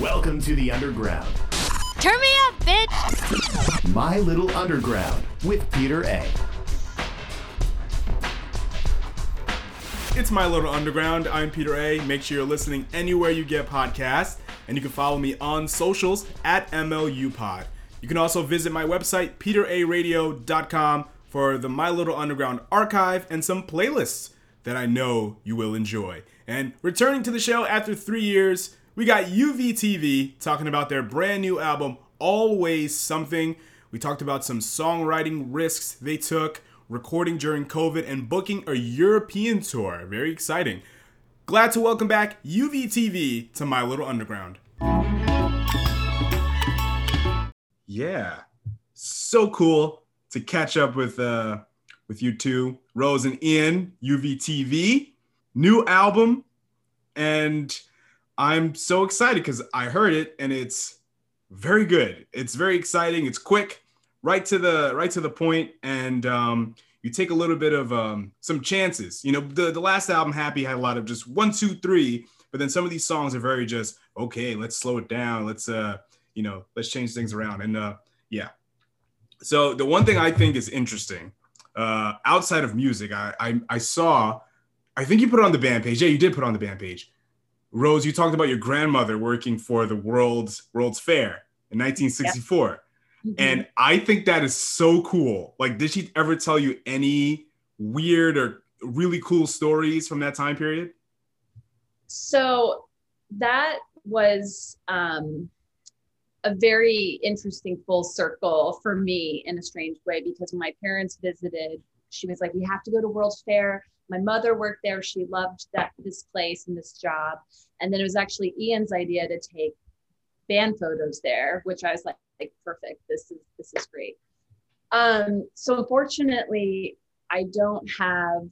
Welcome to the underground. Turn me up, bitch! My Little Underground with Peter A. It's My Little Underground. I'm Peter A. Make sure you're listening anywhere you get podcasts, and you can follow me on socials at MLUPod. You can also visit my website, peteraradio.com, for the My Little Underground archive and some playlists that I know you will enjoy. And returning to the show after three years, we got UVTV talking about their brand new album, Always Something. We talked about some songwriting risks they took, recording during COVID, and booking a European tour. Very exciting. Glad to welcome back UVTV to My Little Underground. Yeah, so cool to catch up with uh with you two, Rose and Ian, UVTV, new album, and I'm so excited because I heard it and it's very good. It's very exciting. It's quick, right to the right to the point, and um, you take a little bit of um, some chances. You know, the the last album, Happy, had a lot of just one, two, three, but then some of these songs are very just okay. Let's slow it down. Let's uh, you know, let's change things around. And uh, yeah. So the one thing I think is interesting, uh, outside of music, I, I I saw, I think you put it on the band page. Yeah, you did put on the band page Rose, you talked about your grandmother working for the World's World's Fair in 1964. Yep. Mm-hmm. And I think that is so cool. Like, did she ever tell you any weird or really cool stories from that time period? So that was um, a very interesting full circle for me in a strange way because when my parents visited, she was like, "We have to go to World's Fair." My mother worked there. She loved that this place and this job. And then it was actually ian's idea to take band photos there which i was like, like perfect. This is this is great. Um so unfortunately i don't have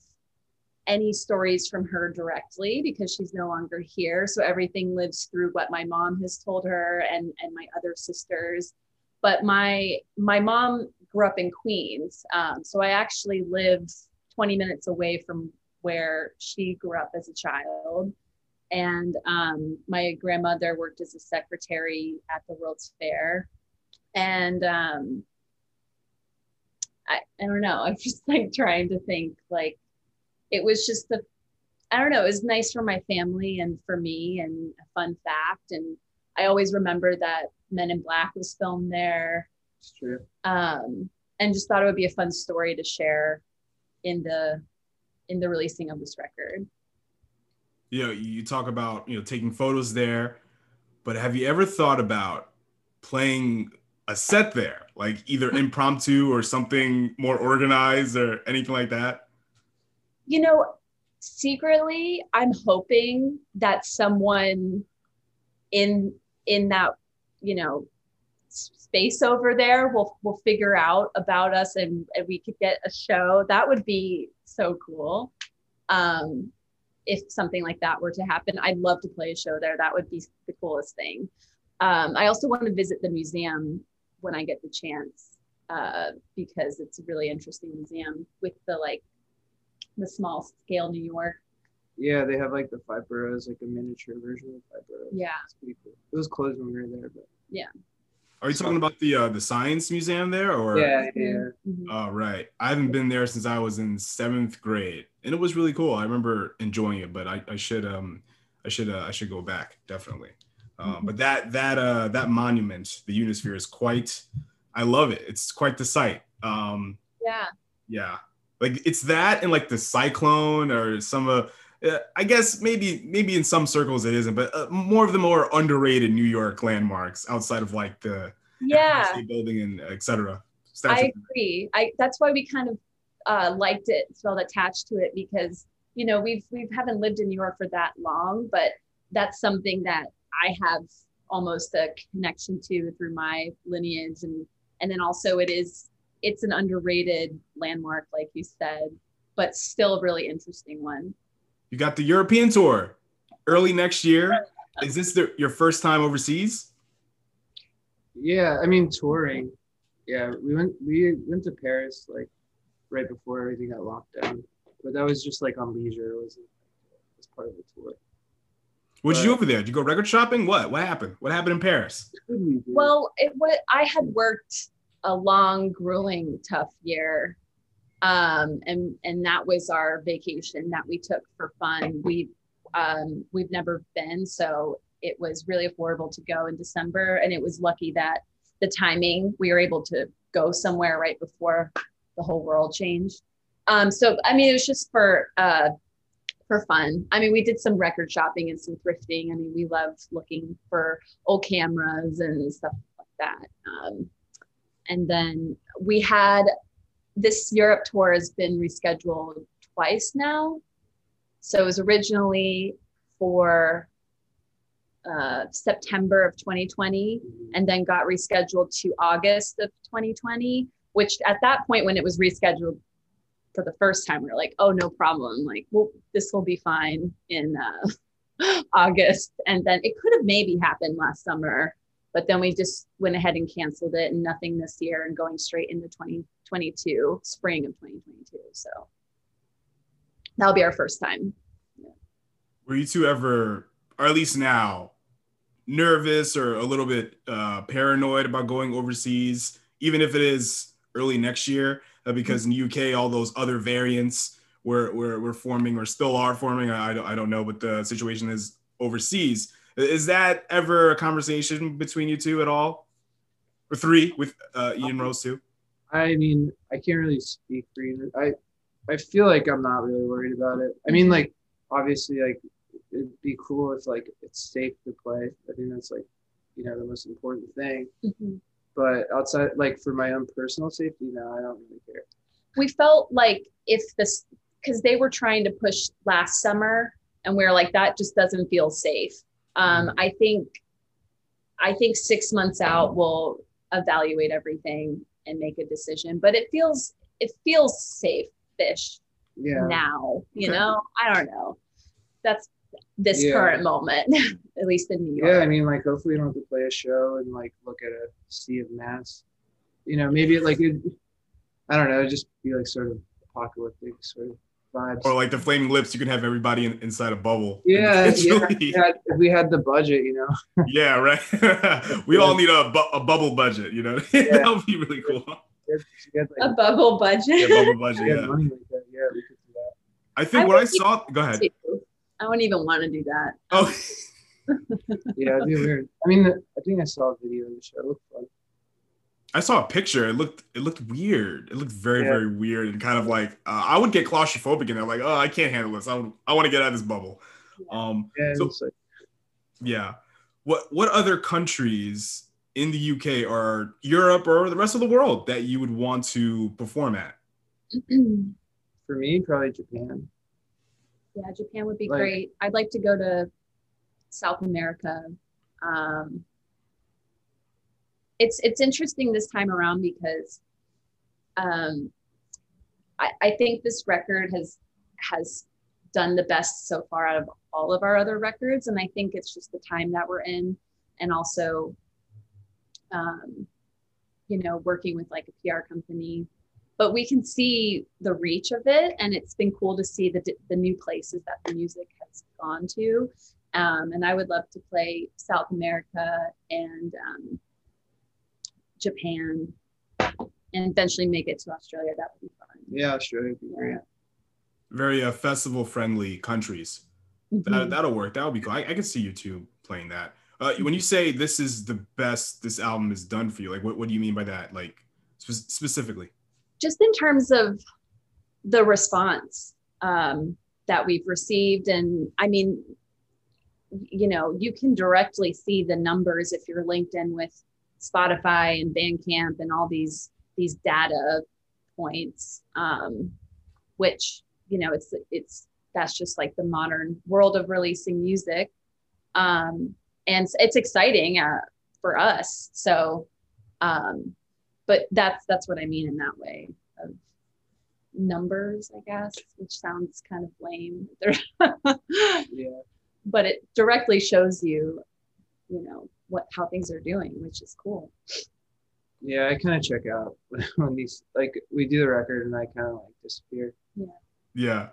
any stories from her directly because she's no longer here. So everything lives through what my mom has told her and and my other sisters. But my my mom grew up in queens. Um, so i actually lived 20 minutes away from where she grew up as a child. And um, my grandmother worked as a secretary at the World's Fair. And um, I, I don't know, I'm just like trying to think like it was just the, I don't know, it was nice for my family and for me and a fun fact. And I always remember that Men in Black was filmed there. It's true. Um, and just thought it would be a fun story to share in the in the releasing of this record. You know, you talk about you know taking photos there, but have you ever thought about playing a set there, like either impromptu or something more organized or anything like that? You know, secretly, I'm hoping that someone in in that you know space over there we'll we'll figure out about us and, and we could get a show that would be so cool um if something like that were to happen i'd love to play a show there that would be the coolest thing um i also want to visit the museum when i get the chance uh because it's a really interesting museum with the like the small scale new york yeah, they have like the five boroughs, like a miniature version of five boroughs. Yeah. It's pretty cool. It was closed when we were there, but yeah. Are you talking about the uh, the science museum there, or? Yeah, yeah. Mm-hmm. Oh, right. I haven't been there since I was in seventh grade, and it was really cool. I remember enjoying it, but I, I should um I should uh, I should go back definitely. Um, Mm-hmm. But that that uh that monument, the Unisphere, is quite. I love it. It's quite the sight. Um, Yeah. yeah, like it's that and like the cyclone or some of. uh, I guess maybe maybe in some circles it isn't, but uh, more of the more underrated New York landmarks outside of like the Yeah. Building and etc. I agree. I that's why we kind of uh, liked it, felt attached to it because you know we've we haven't lived in New York for that long, but that's something that I have almost a connection to through my lineage, and and then also it is it's an underrated landmark, like you said, but still a really interesting one. You got the European tour early next year. Is this the, your first time overseas? Yeah. I mean, touring. Yeah, we went we went to Paris like right before everything got locked down, but that was just like on leisure. It wasn't as part of the tour. What'd you do over there? Did you go record shopping? What? What happened? What happened in Paris? What did we do? Well, it what I had worked a long, grueling, tough year. Um, and and that was our vacation that we took for fun. We um we've never been, so it was really affordable to go in December. And it was lucky that the timing we were able to go somewhere right before the whole world changed. Um, so I mean it was just for uh for fun. I mean, we did some record shopping and some thrifting. I mean, we love looking for old cameras and stuff like that. Um, and then we had this Europe tour has been rescheduled twice now. So it was originally for uh, September of 2020 and then got rescheduled to August of 2020, which at that point, when it was rescheduled for the first time, we were like, oh, no problem. Like, well, this will be fine in uh, August. And then it could have maybe happened last summer, but then we just went ahead and canceled it and nothing this year and going straight into 2022, spring of 2022. So that'll be our first time. Were you two ever, or at least now, nervous or a little bit uh, paranoid about going overseas, even if it is early next year? Uh, because in the UK, all those other variants were, were, were forming or still are forming. I, don't, I don't know what the situation is overseas. Is that ever a conversation between you two at all? Or three with uh, Ian Rose too? I mean, I can't really speak for you. I I feel like I'm not really worried about it. I mean, like obviously, like it'd be cool if like it's safe to play. I think that's like you know the most important thing. Mhm. But outside, like for my own personal safety, no, I don't really care. we felt like if this because they were trying to push last summer and we are like that just doesn't feel safe um, i think i think six months out we'll evaluate everything and make a decision but it feels it feels safe fish Yeah. now you know i don't know that's this Yeah. current moment at least in new York. Yeah, I mean, like hopefully you don't have to play a show and like look at a sea of mass. You know, maybe like it. I don't know, it'd just be like sort of apocalyptic sort of vibes. Or like the flaming lips, you can have everybody in, inside a bubble. yeah, yeah, individually. yeah. If we had the budget, you know. Yeah, right. we all need a, bu- a bubble budget, you know. that would be really cool. If we a bubble budget Yeah, bubble budget. we Yeah. money like that, yeah, we could do that. I think I what I saw. Go ahead. I wouldn't even want to do that Oh, Yeah, it'd be weird. I mean, I think I saw a video of the show. It looked fun. I saw a picture. It looked it looked weird. It looked very Yeah. very weird and kind of like uh, I would get claustrophobic and I'm like, oh, I can't handle this. I would, I want to get out of this bubble. Um, Yeah, So- like, yeah. What what other countries in the UK or Europe or the rest of the world that you would want to perform at? for me, probably Japan. Yeah, Japan would be Like- great. I'd like to go to South America. Um, it's it's interesting this time around because um, I, I think this record has has done the best so far out of all of our other records, and I think it's just the time that we're in, and also, um, you know, working with like a PR company but we can see the reach of it and it's been cool to see the, the new places that the music has gone to um, and i would love to play south america and um, japan and eventually make it to australia that would be fun Yeah, Australia would be great. Very uh, festival friendly countries. That, Mhm. that'll work. That would be cool. I, I can see you two playing that. Uh, when you say this is the best this album is done for you, like what, what do you mean by that? Like spe- specifically? Just in terms of the response um, that we've received. And i mean you know you can directly see the numbers if you're linked in with spotify and bandcamp and all these these data points um, which you know it's it's that's just like the modern world of releasing music. Um, and it's- it's exciting uh, for us. So um, but that's that's what I mean in that way of numbers, I guess, which sounds kind of lame. Yeah. but it directly shows you, you know, what how things are doing, which is cool. Yeah, I kind of check out when these like we do the record and I kind of like disappear. Yeah.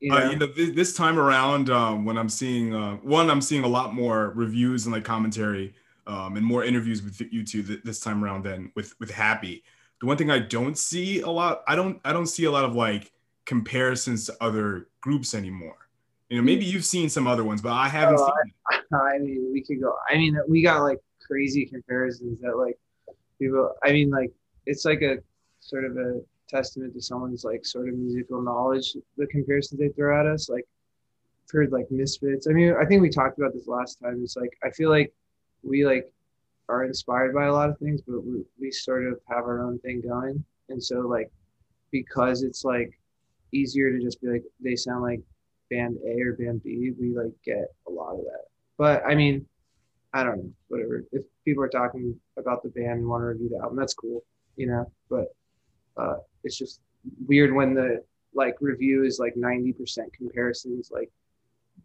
You know? Uh, you know, this, this time around, um, when I'm seeing uh, one, I'm seeing a lot more reviews and like commentary um, and more interviews with you two th- this time around than with with Happy. The one thing I don't see a lot, I don't, I don't see a lot of like comparisons to other groups anymore. You know, maybe you've seen some other ones, but I haven't Oh, seen. them. I mean, we could go. I mean, we got like crazy comparisons that like people. I mean, like it's like a sort of a testament to someone's like sort of musical knowledge. The comparisons they throw at us, like heard like Misfits. I mean, I think we talked about this last time. It's like I feel like we like are inspired by a lot of things, but we, we sort of have our own thing going, and so like because it's like easier to just be like they sound like band A or band B, we like get a lot of that. But I mean, I don't know, whatever. If people are talking about the band and want to review the album, that's cool, you know. But uh, it's just weird when the like review is like ninety percent comparisons, like,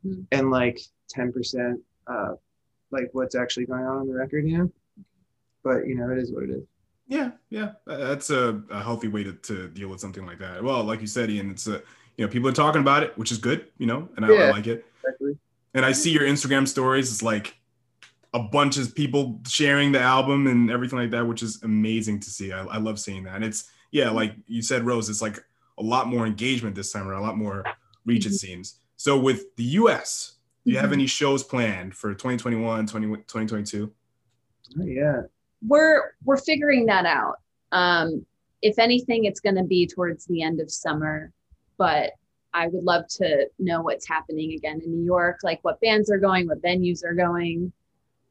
Mhm. and like ten percent uh, like what's actually going on on the record, you know. But you know, it is what it is. Yeah, yeah, Uh, that's a, a healthy way to, to deal with something like that. Well, like you said, Ian, it's a you know people are talking about it, which is good, you know, and I, I like it. Exactly. And I see your Instagram stories. It's like a bunch of people sharing the album and everything like that, which is amazing to see. I, I love seeing that. And it's yeah, like you said, Rose, it's like a lot more engagement this time around, a lot more reach. It Mhm. seems. So with the U.S., do you have Mhm. any shows planned for 2021, 20, 2022? Oh, yeah. we're we're figuring that out um if anything it's going to be towards the end of summer but i would love to know what's happening again in new york like what bands are going what venues are going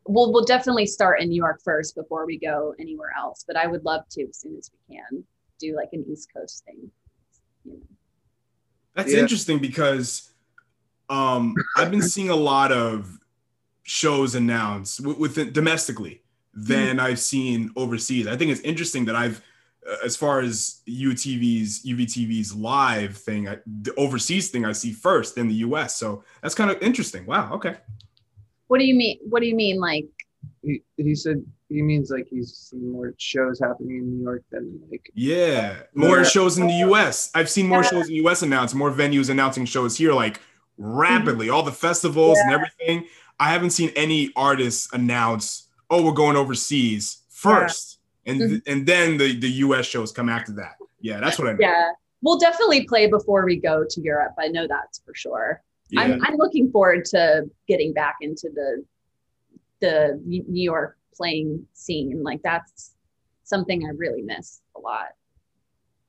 we'll we'll definitely start in new york first before we go anywhere else but i would love to as soon as we can do like an east coast thing you know. That's Yeah. interesting because um, I've been seeing a lot of shows announced w- within domestically than I've seen overseas. I think it's interesting that I've, uh, as far as UTV's UVTV's live thing, I, the overseas thing I see first in the U.S. So that's kind of interesting. Wow. Okay. what do you mean what do you mean like He, he said he means like he's seen more shows happening in New York than like Yeah, more Yeah. shows in the U.S. I've seen more Yeah. shows in the U.S. announced, more venues announcing shows here, like rapidly. All the festivals and everything. I haven't seen any artists announce, "Oh, we're going overseas first. and th- mm-hmm. and then the the U.S. shows come after that. Yeah, that's what I mean. yeah we'll definitely play before we go to europe i know that's for sure Yeah. I'm, I'm looking forward to getting back into the the New York playing scene. Like that's something I really miss a lot.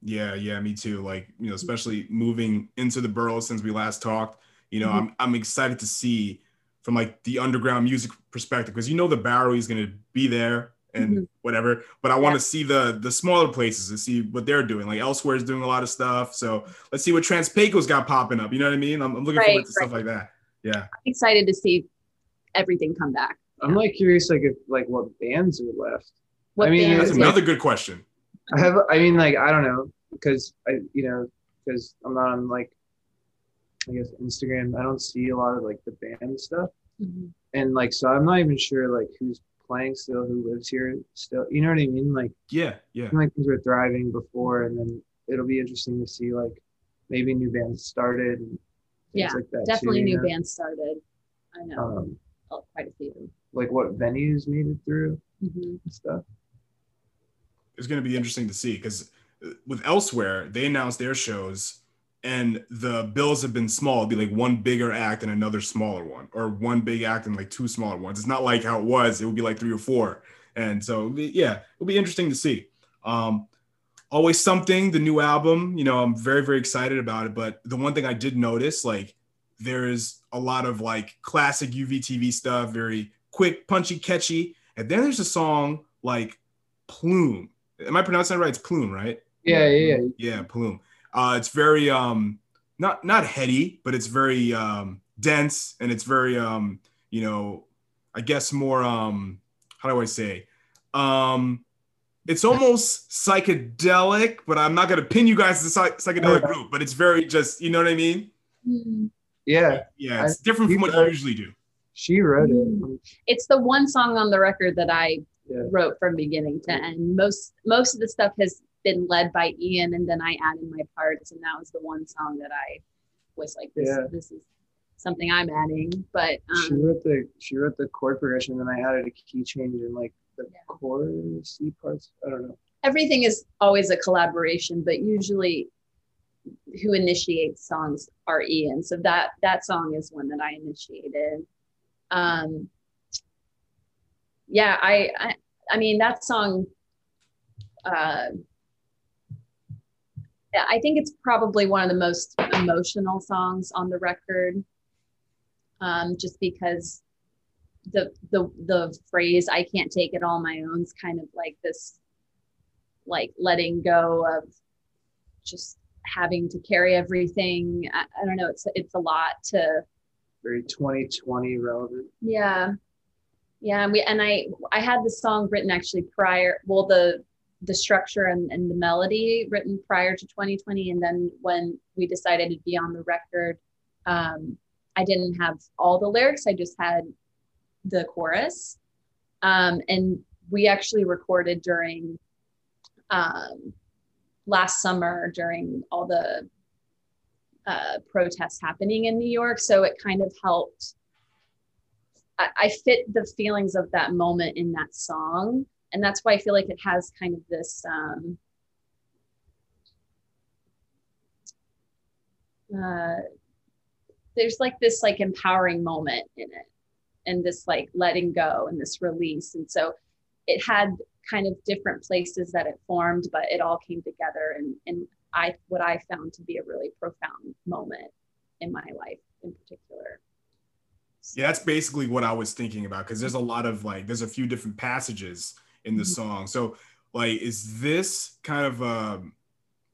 Yeah, yeah, me too. Like, you know, especially moving into the boroughs since we last talked, you know, I'm I'm excited to see from like the underground music perspective because you know the Bowery is gonna be there and Mhm. whatever, but I want Yeah. to see the the smaller places to see what they're doing. Like elsewhere is doing a lot of stuff. So let's see what Trans-Pecos's got popping up. You know what I mean? I'm, I'm looking Right, forward to stuff like that. Yeah. I'm excited to see everything come back. I'm like curious like if like what bands are left. What I mean, That's it's like- another good question. I have I mean like I don't know because I you know because I'm not on like I guess Instagram I don't see a lot of like the band stuff Mhm. and like so I'm not even sure like who's playing still who lives here still you know what I mean like Yeah, yeah. Like things were thriving before and then it'll be interesting to see like maybe new bands started and things Yeah, like that Definitely too, you new know? bands started. I know um, oh, quite a few. like what venues made it through Mhm. and stuff it's going to be interesting to see because with elsewhere they announced their shows and the bills have been small. It'd be like one bigger act and another smaller one or one big act and like two smaller ones. It's not like how it was. It would be like three or four. And so yeah it'll be interesting to see. Um always something the new album you know i'm very very excited about it. But the one thing i did notice like there's a lot of like classic uvtv stuff very quick punchy catchy. And then there's a song like plume. Am i pronouncing that right? It's plume right? Yeah yeah yeah. Yeah, Plume. Uh, it's very um not not heady, but it's very um dense and it's very um you know I guess more um how do I say um it's almost psychedelic, but I'm not gonna pin you guys to the psych- psychedelic group, but it's very just you know what I mean? Mhm. yeah Yeah, it's different from what you usually do. she wrote it Mm. It's the one song on the record that I yeah wrote from beginning to end. Most most of the stuff has been led by Ian, and then I added my parts, and that was the one song that I was like, this, Yeah. this is something I'm adding. But she um, wrote the she wrote the chord progression, and then I added a key change in like the Yeah. chorus parts. I don't know. everything is always a collaboration, but usually who initiates songs are Ian. So that that song is one that I initiated. Um, yeah, I, I I mean that song. Uh, I think it's probably one of the most emotional songs on the record. Um, just because the the the phrase "I can't take it all my own" is kind of like this like letting go of just having to carry everything. I, I don't know. It's it's a lot to Very 2020 relevant. yeah, yeah. And we and I I had the song written actually prior. Well, the the structure and, and the melody written prior to 2020, and then when we decided to be on the record, um, I didn't have all the lyrics. I just had the chorus, um, and we actually recorded during um, last summer during all the uh, protests happening in New York. So it kind of helped. I, I fit the feelings of that moment in that song. And that's why I feel like it has kind of this um, uh, there's like this like empowering moment in it and this like letting go and this release. And so it had kind of different places that it formed, but it all came together and and I what I found to be a really profound moment in my life in particular. Yeah, that's basically what I was thinking about because there's a lot of like there's a few different passages in the Mhm. song. So like is this kind of um,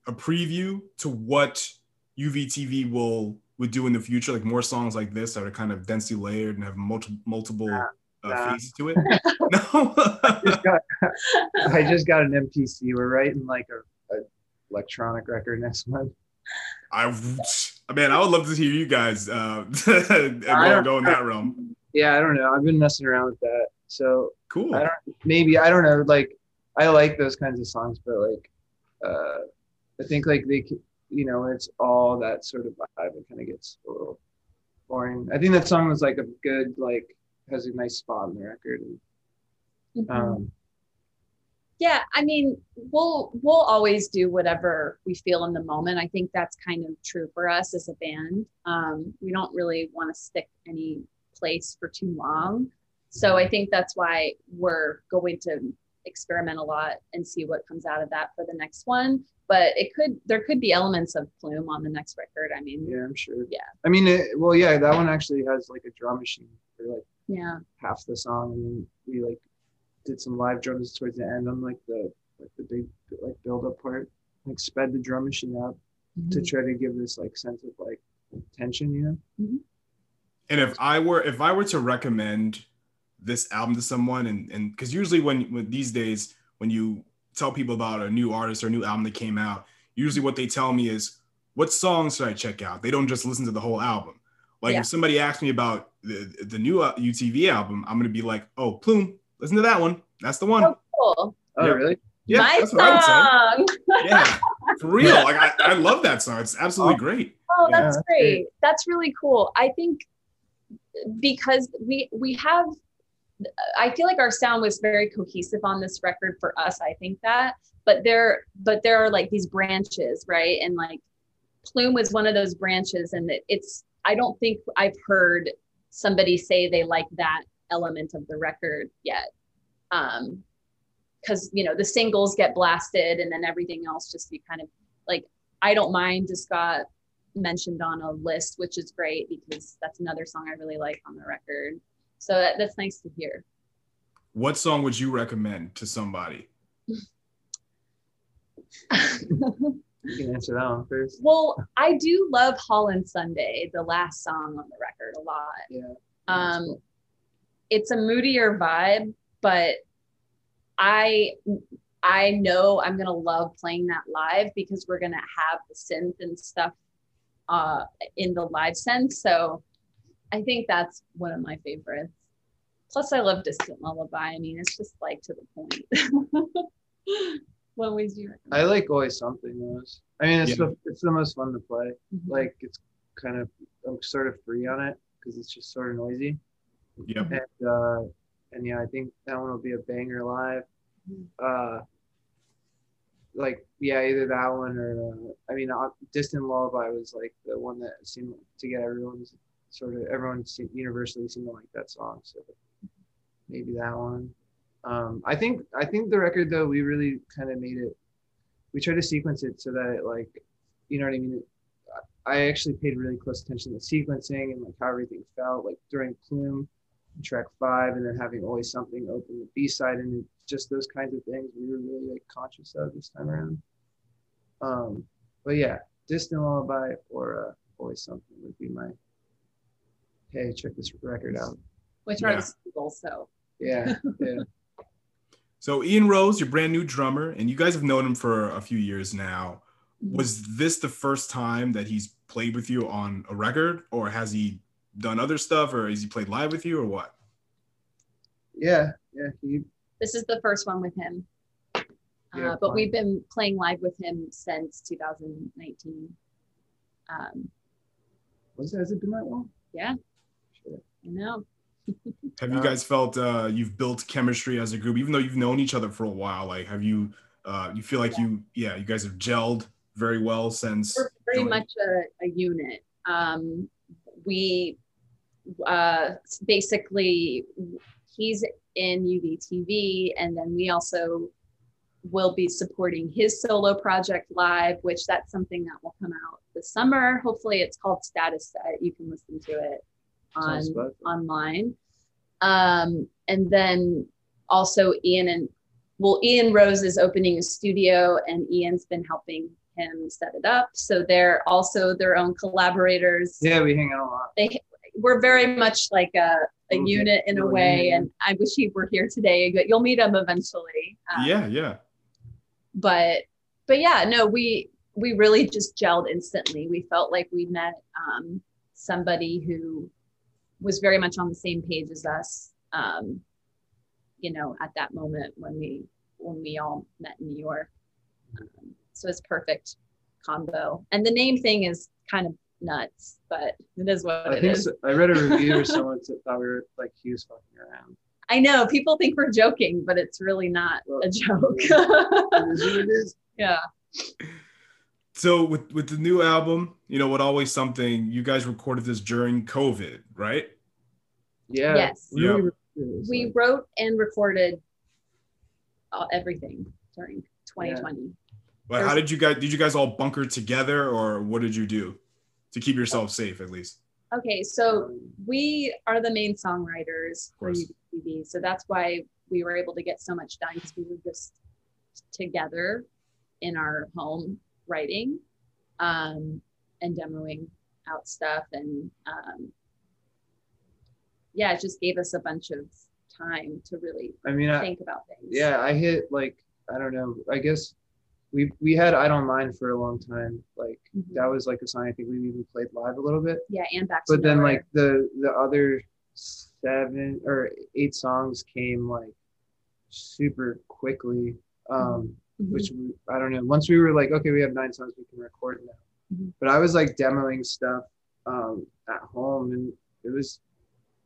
a preview to what UVTV will would do in the future like more songs like this that are kind of densely layered and have multiple multiple Nah, uh, nah. phases to it? no. Just got, I just got an MPC. We're writing like a, a electronic record next month. I man, I would love to hear you guys uh go in that realm. Yeah, I don't know. I've been messing around with that. So Cool. I don't maybe I don't know. Like I like those kinds of songs, but like uh I think like they c- you know it's all that sort of vibe. It kind of gets a little boring. I think that song was like a good like has a nice spot on the record. And, Mhm. um, yeah, I mean, we'll we'll always do whatever we feel in the moment. I think that's kind of true for us as a band. Um, we don't really want to stick any place for too long. So I think that's why we're going to experiment a lot and see what comes out of that for the next one. But it could there could be elements of plume on the next record. I mean, yeah, I'm sure. Yeah. I mean, it, well, yeah, that one actually has like a drum machine for like yeah. half the song, and we like did some live drums towards the end on like the like the big like build up part, like sped the drum machine up to Mhm. try to give this like sense of like tension, you know. And if I were if I were to recommend this album to someone, and and because usually when, when these days when you tell people about a new artist or a new album that came out, usually what they tell me is what songs should I check out? They don't just listen to the whole album. Like Yeah. if somebody asks me about the the new uh, UTV album, I'm gonna be like, oh, Plume, listen to that one. That's the one. Oh, cool. Oh, Yeah. really? Yeah, My that's what I would say. song. Yeah, for real. Like I, I love that song. It's absolutely great. Oh, that's that's great. great. That's really cool. I think because we we have I feel like our sound was very cohesive on this record for us. I think that, but there but there are like these branches, right? And like Plume was one of those branches and it, it's I don't think I've heard somebody say they like that element of the record yet. Um because you know the singles get blasted and then everything else just be kind of like I don't mind just got mentioned on a list, which is great because that's another song I really like on the record. So that, that's nice to hear. What song would you recommend to somebody? You can answer that one first. well, I do love Holland Sunday, the last song on the record, a lot. Yeah. Um, it's a moodier vibe, but I I know I'm gonna love playing that live because we're gonna have the synth and stuff uh, in the live sense. So I think that's one of my favorites. Plus, I love Distant Lullaby. I mean, it's just like to the point. what always do you recommend? I like always something most. I mean, it's Yeah. the it's the most fun to play. Mhm. Like it's kind of I'm sort of free on it because it's just sort of noisy. Yep. And uh, and yeah, I think that one will be a banger live. Uh, like yeah, either that one or uh, I mean, uh, Distant Lullaby was like the one that seemed to get everyone's sort of everyone universally seemed to like that song. So maybe that one. Um, I think I think the record though we really kind of made it. We tried to sequence it so that it like, you know what I mean. I actually paid really close attention to sequencing and like how everything felt. Like during Plume, track five, and then having always something open the B side, and just those kinds of things we were really like conscious of this time around. Um, but yeah, Distant Lullaby or uh, always something would be my. Hey, check this record out. Which Yeah. are the singles, so Yeah, yeah. So Ian Rose, your brand new drummer, and you guys have known him for a few years now. Was this the first time that he's played with you on a record, or has he done other stuff, or has he played live with you, or what? Yeah, yeah. He, this is the first one with him. Yeah, uh, but fine. we've been playing live with him since 2019. Um, was has it been that long? yeah, Shit. I know. Have you guys felt uh, you've built chemistry as a group, even though you've known each other for a while? Like, have you uh, you feel like you yeah you guys have gelled very well since We're very joining? much a, a unit. Um, we uh, basically he's in UVTV, and then we also will be supporting his solo project live, which that's something that will come out this summer. Hopefully, it's called Status Set. You can listen to it on online. Um, and then also Ian and well, Ian Rose is opening a studio, and Ian's been helping him set it up. So they're also their own collaborators. Yeah, we hang out a lot. They we're very much like a, a Okay. unit in a way, unit. and I wish he were here today. But you'll meet him eventually. Um, yeah yeah but but yeah no we we really just gelled instantly we felt like we met um, somebody who was very much on the same page as us um, you know at that moment when we when we all met in new york. Um, so it's perfect combo. And the name thing is kind of nuts but it is what I it think is. so, I read a review or someone thought we were like he was fucking around. i know people think we're joking but it's really not a joke. It is what it is. yeah So with with the new album, you know, what always something you guys recorded this during COVID, right? Yeah. Yes. Really, it was we wrote and recorded uh, everything during 2020 But how did you guys did you guys all bunker together, or what did you do to keep yourself safe at least? okay so we are the main songwriters for course. UVTV, so that's why we were able to get so much done because we were just together in our home writing um, and demoing out stuff and um, yeah it just gave us a bunch of time to really I mean, I, think about things yeah, I hit like I don't know. I guess we we had I don't mind for a long time. Like Mhm. that was like a song I think we even played live a little bit. yeah and back to But then like the the other seven or eight songs came like super quickly. Um, Mhm. which we, I don't know. Once we were like, okay, we have nine songs we can record now. Mhm. But I was like demoing stuff um, at home, and it was,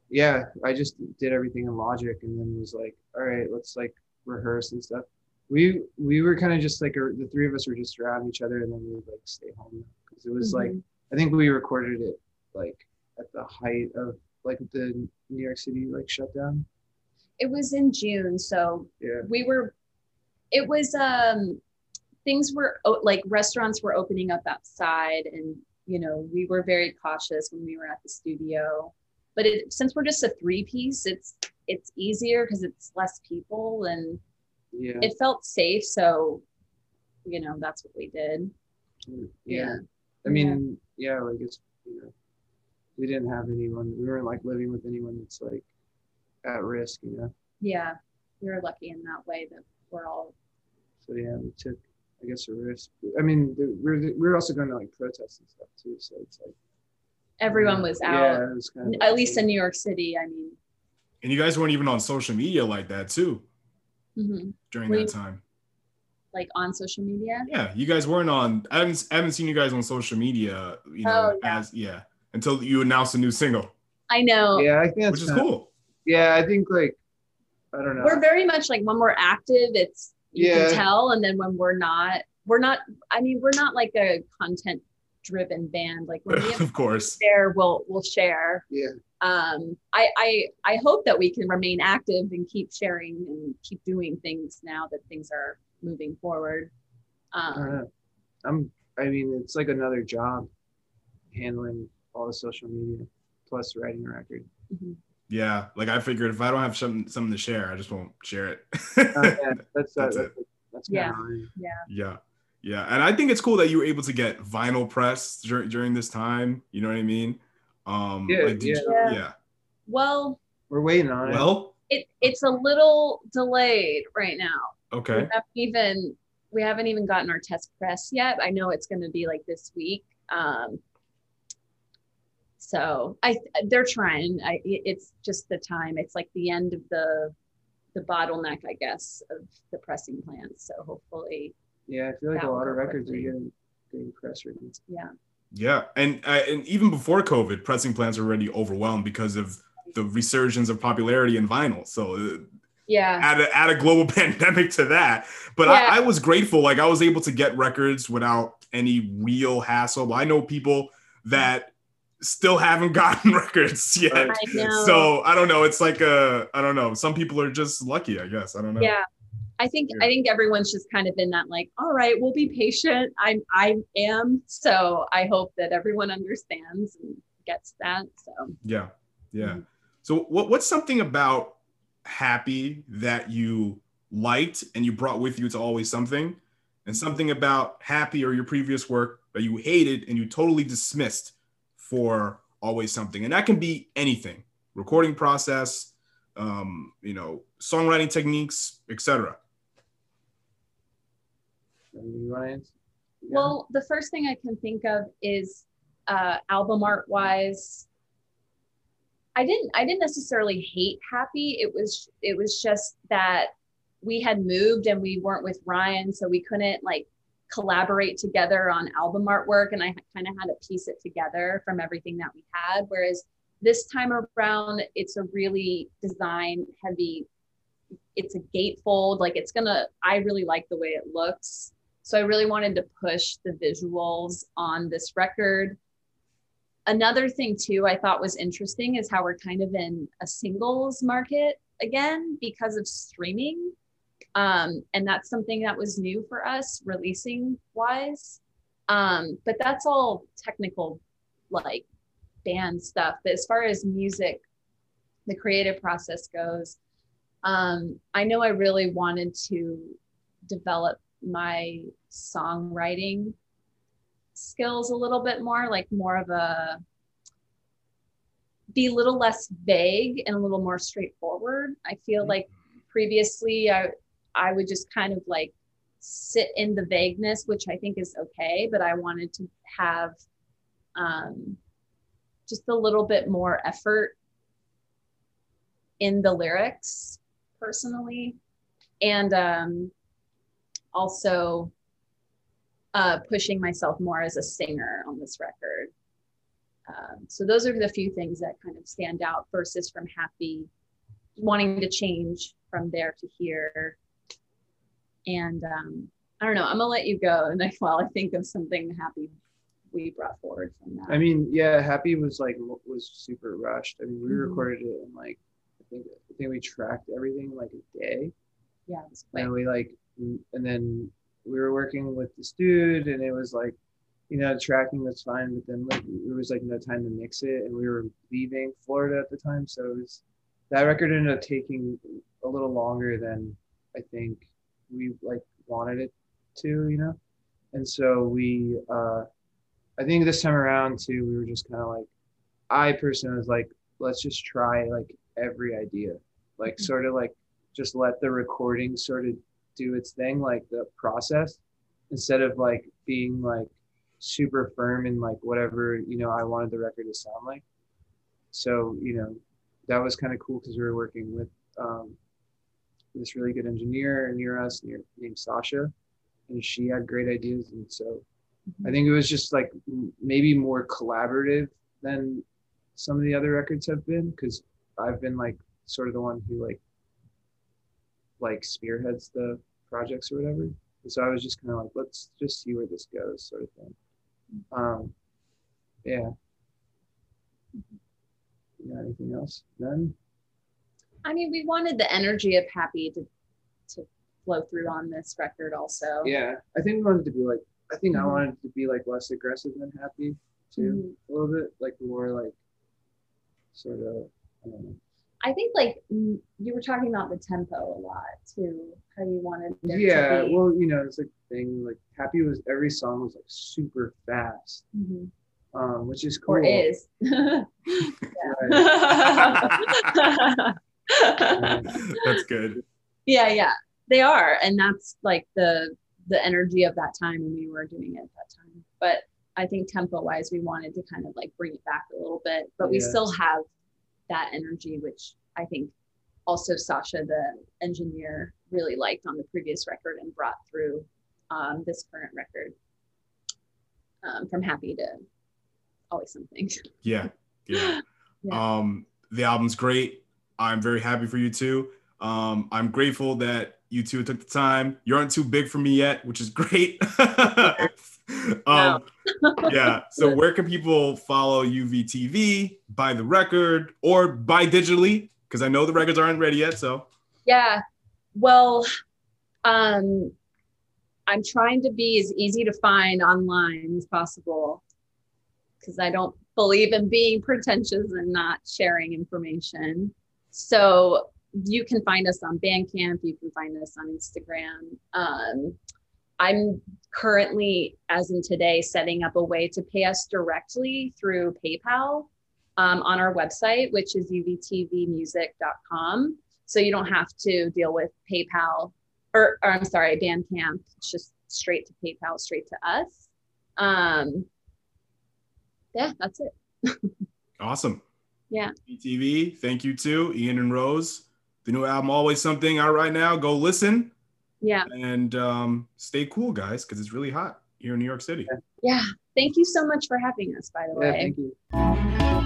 yeah, I just did everything in Logic, and then was like, all right, let's like rehearse and stuff. We we were kind of just like a, the three of us were just around each other, and then we would like stay home because it was like Mhm. I think we recorded it like at the height of like the New York City like shutdown. it was in June, so Yeah. we were. It was um, things were like restaurants were opening up outside, and you know we were very cautious when we were at the studio. But it, since we're just a three piece, it's it's easier because it's less people, and Yeah. it felt safe. So, you know, that's what we did. yeah. Yeah. I mean, yeah, like it's you know, we didn't have anyone. We weren't like living with anyone that's like at risk, you know. Yeah, we were lucky in that way that we're all. So yeah, we took, I guess, a risk. I mean, the, we're we're also going to like protest and stuff too. So it's like Everyone was out. Yeah, it was kind of At least in New York City. I mean, And you guys weren't even on social media like that too mhm. during We- that time. like on social media. Yeah, you guys weren't on. I haven't, I haven't seen you guys on social media. You know, Oh, yeah. as yeah, until you announced a new single, I know. Yeah, I think that's which is kinda- cool. Yeah, I think like I don't know. We're very much like when we're active, it's you Yeah. can tell, and then when we're not, we're not. I mean, we're not like a content driven band. Like when we have of course. share, we'll we'll share. yeah. Um, I I I hope that we can remain active and keep sharing and keep doing things now that things are moving forward. I Um, know. I'm. I mean, it's like another job, handling all the social media plus writing a record. mhm. Yeah, like I figured if I don't have something something to share, I just won't share it. Uh, yeah, that's That's that's, it. that's Yeah. kind of yeah, yeah, and I think it's cool that you were able to get vinyl press dur- during this time. You know what I mean? Um, Yeah, like, did you- yeah. yeah. Well, We're waiting on it. Well, it it's a little delayed right now. okay. we haven't even we haven't even gotten our test press yet. I know it's going to be like this week. Um, so I they're trying. I it's just the time. It's like the end of the the bottleneck, I guess, of the pressing plant. So hopefully, Yeah, I feel like a lot of records quickly. are getting getting press releases. yeah, Yeah, and uh, and even before COVID, pressing plants were already overwhelmed because of the resurgence of popularity in vinyl. So uh, yeah, add a, add a global pandemic to that. But Yeah. I, I was grateful. Like I was able to get records without any real hassle. I know people that still haven't gotten records yet. I know. So I don't know. It's like a I don't know. Some people are just lucky. I guess I don't know. yeah. I think I think everyone's just kind of in that like, all right, we'll be patient. I'm I am. So I hope that everyone understands and gets that. So Yeah. Yeah. Mhm. So what what's something about happy that you liked and you brought with you to always something and something about happy or your previous work that you hated and you totally dismissed for always something and that can be anything recording process um, you know songwriting techniques etc You want to answer? Yeah. Well, the first thing I can think of is uh, album art wise. I didn't I didn't necessarily hate Happy. It was it was just that we had moved and we weren't with Ryan, so we couldn't like collaborate together on album artwork, and I kind of had to piece it together from everything that we had. Whereas this time around, it's a really design heavy. It's a gatefold, like it's gonna. I really like the way it looks. So I really wanted to push the visuals on this record. Another thing too I thought was interesting is how we're kind of in a singles market again because of streaming. Um, and that's something that was new for us releasing wise. Um, but that's all technical like band stuff. But as far as music, the creative process goes, um, I know I really wanted to develop my songwriting skills a little bit more, like more of a be a little less vague and a little more straightforward. I feel like previously I I would just kind of like sit in the vagueness, which I think is okay, but I wanted to have um, just a little bit more effort in the lyrics personally. And um, also uh, pushing myself more as a singer on this record. Um, so those are the few things that kind of stand out versus from happy, wanting to change from there to here. And um, I don't know, I'm gonna let you go. And like, while I think of something happy we brought forward from that. I mean, yeah, Happy was like was super rushed. I mean, we Mhm. recorded it in like I think I think we tracked everything like a day, yeah, it was quick. and we like and then we were working with this dude, and it was like, you know, tracking was fine, but then like there was like no time to mix it, and we were leaving Florida at the time, so it was that record ended up taking a little longer than I think we like wanted it to, you know, and so we. uh I think this time around too, we were just kind of like, I personally was like, let's just try like every idea, like Mhm. sort of like just let the recording sort of do its thing, like the process, instead of like being like super firm in like whatever you know I wanted the record to sound like. So you know, that was kind of cool because we were working with um, this really good engineer near us, near named Sasha, and she had great ideas, and so I think it was just like maybe more collaborative than some of the other records have been because I've been like sort of the one who like like spearheads the projects or whatever. And so I was just kind of like, let's just see where this goes, sort of thing. Um, yeah. Got anything else then? I mean, we wanted the energy of happy to to flow through on this record also. Yeah, I think we wanted to be like. I think I Mhm. wanted to be like less aggressive than happy too, a little bit like more like sort of. I don't know. I think like you were talking about the tempo a lot too, how you wanted Yeah, well, you know, it's like thing like happy was every song was like super fast, Mhm. um, which is cool. or is. That's good. yeah, yeah, they are, and that's like the the energy of that time when we were doing it at that time. But I think tempo wise, we wanted to kind of like bring it back a little bit, but we Yeah. still have that energy, which I think also Sasha, the engineer, really liked on the previous record and brought through um, this current record. Um, from happy to always something. Yeah. Yeah. Yeah. Um, the album's great. I'm very happy for you too. Um, I'm grateful that you two took the time. You aren't too big for me yet, which is great. um, yeah. So where can people follow UVTV, buy the record, or buy digitally? Because I know the records aren't ready yet. So Yeah. Well, um, I'm trying to be as easy to find online as possible because I don't believe in being pretentious and not sharing information. So you can find us on Bandcamp. You can find us on Instagram. Um, I'm currently, as in today, setting up a way to pay us directly through PayPal um, on our website, which is uvtvmusic.com. So you don't have to deal with PayPal or, or I'm sorry, Bandcamp. It's just straight to PayPal, straight to us. Um, yeah, that's it. awesome. Yeah. TV, thank you too, Ian and Rose. The new album, Always Something, out right now. Go listen Yeah. and um, stay cool, guys, because it's really hot here in New York City. Yeah. Thank you so much for having us, by the Yeah, way. thank you.